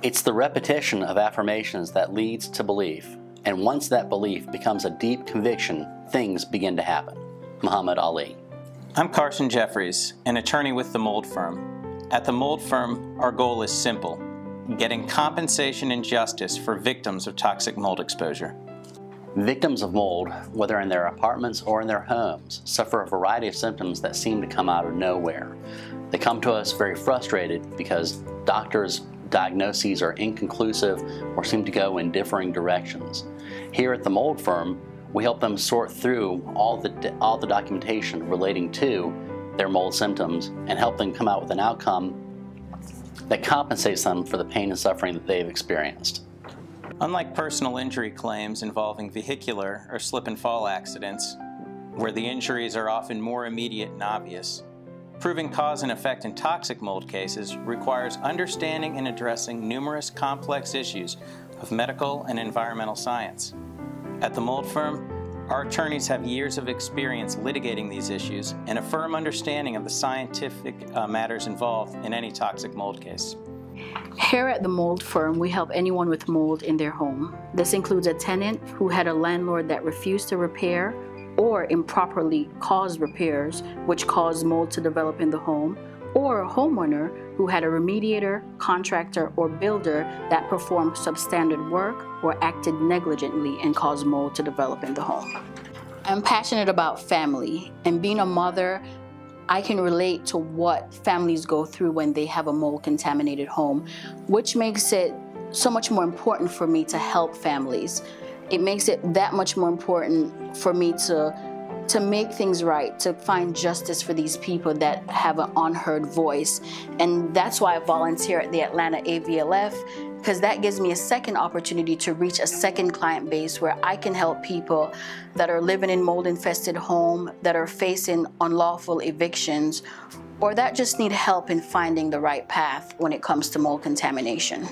It's the repetition of affirmations that leads to belief, and once that belief becomes a deep conviction, things begin to happen. Muhammad Ali. I'm Carson Jeffries, an attorney with the Mold Firm. At the Mold Firm, our goal is simple getting compensation and justice for victims of toxic mold exposure. Victims of mold, whether in their apartments or in their homes, suffer a variety of symptoms that seem to come out of nowhere. They come to us very frustrated because doctors' diagnoses are inconclusive or seem to go in differing directions. Here at the Mold Firm, we help them sort through all the, all the documentation relating to their mold symptoms and help them come out with an outcome that compensates them for the pain and suffering that they've experienced. Unlike personal injury claims involving vehicular or slip and fall accidents, where the injuries are often more immediate and obvious, proving cause and effect in toxic mold cases requires understanding and addressing numerous complex issues of medical and environmental science. At the Mold Firm, our attorneys have years of experience litigating these issues and a firm understanding of the scientific uh, matters involved in any toxic mold case. Here at the Mold Firm, we help anyone with mold in their home. This includes a tenant who had a landlord that refused to repair or improperly caused repairs, which caused mold to develop in the home, or a homeowner who had a remediator, contractor, or builder that performed substandard work or acted negligently and caused mold to develop in the home. I'm passionate about family, and being a mother, I can relate to what families go through when they have a mold contaminated home, which makes it so much more important for me to help families. It makes it that much more important for me to to make things right, to find justice for these people that have an unheard voice. And that's why I volunteer at the Atlanta AVLF, because that gives me a second opportunity to reach a second client base where I can help people that are living in mold infested home, that are facing unlawful evictions, or that just need help in finding the right path when it comes to mold contamination.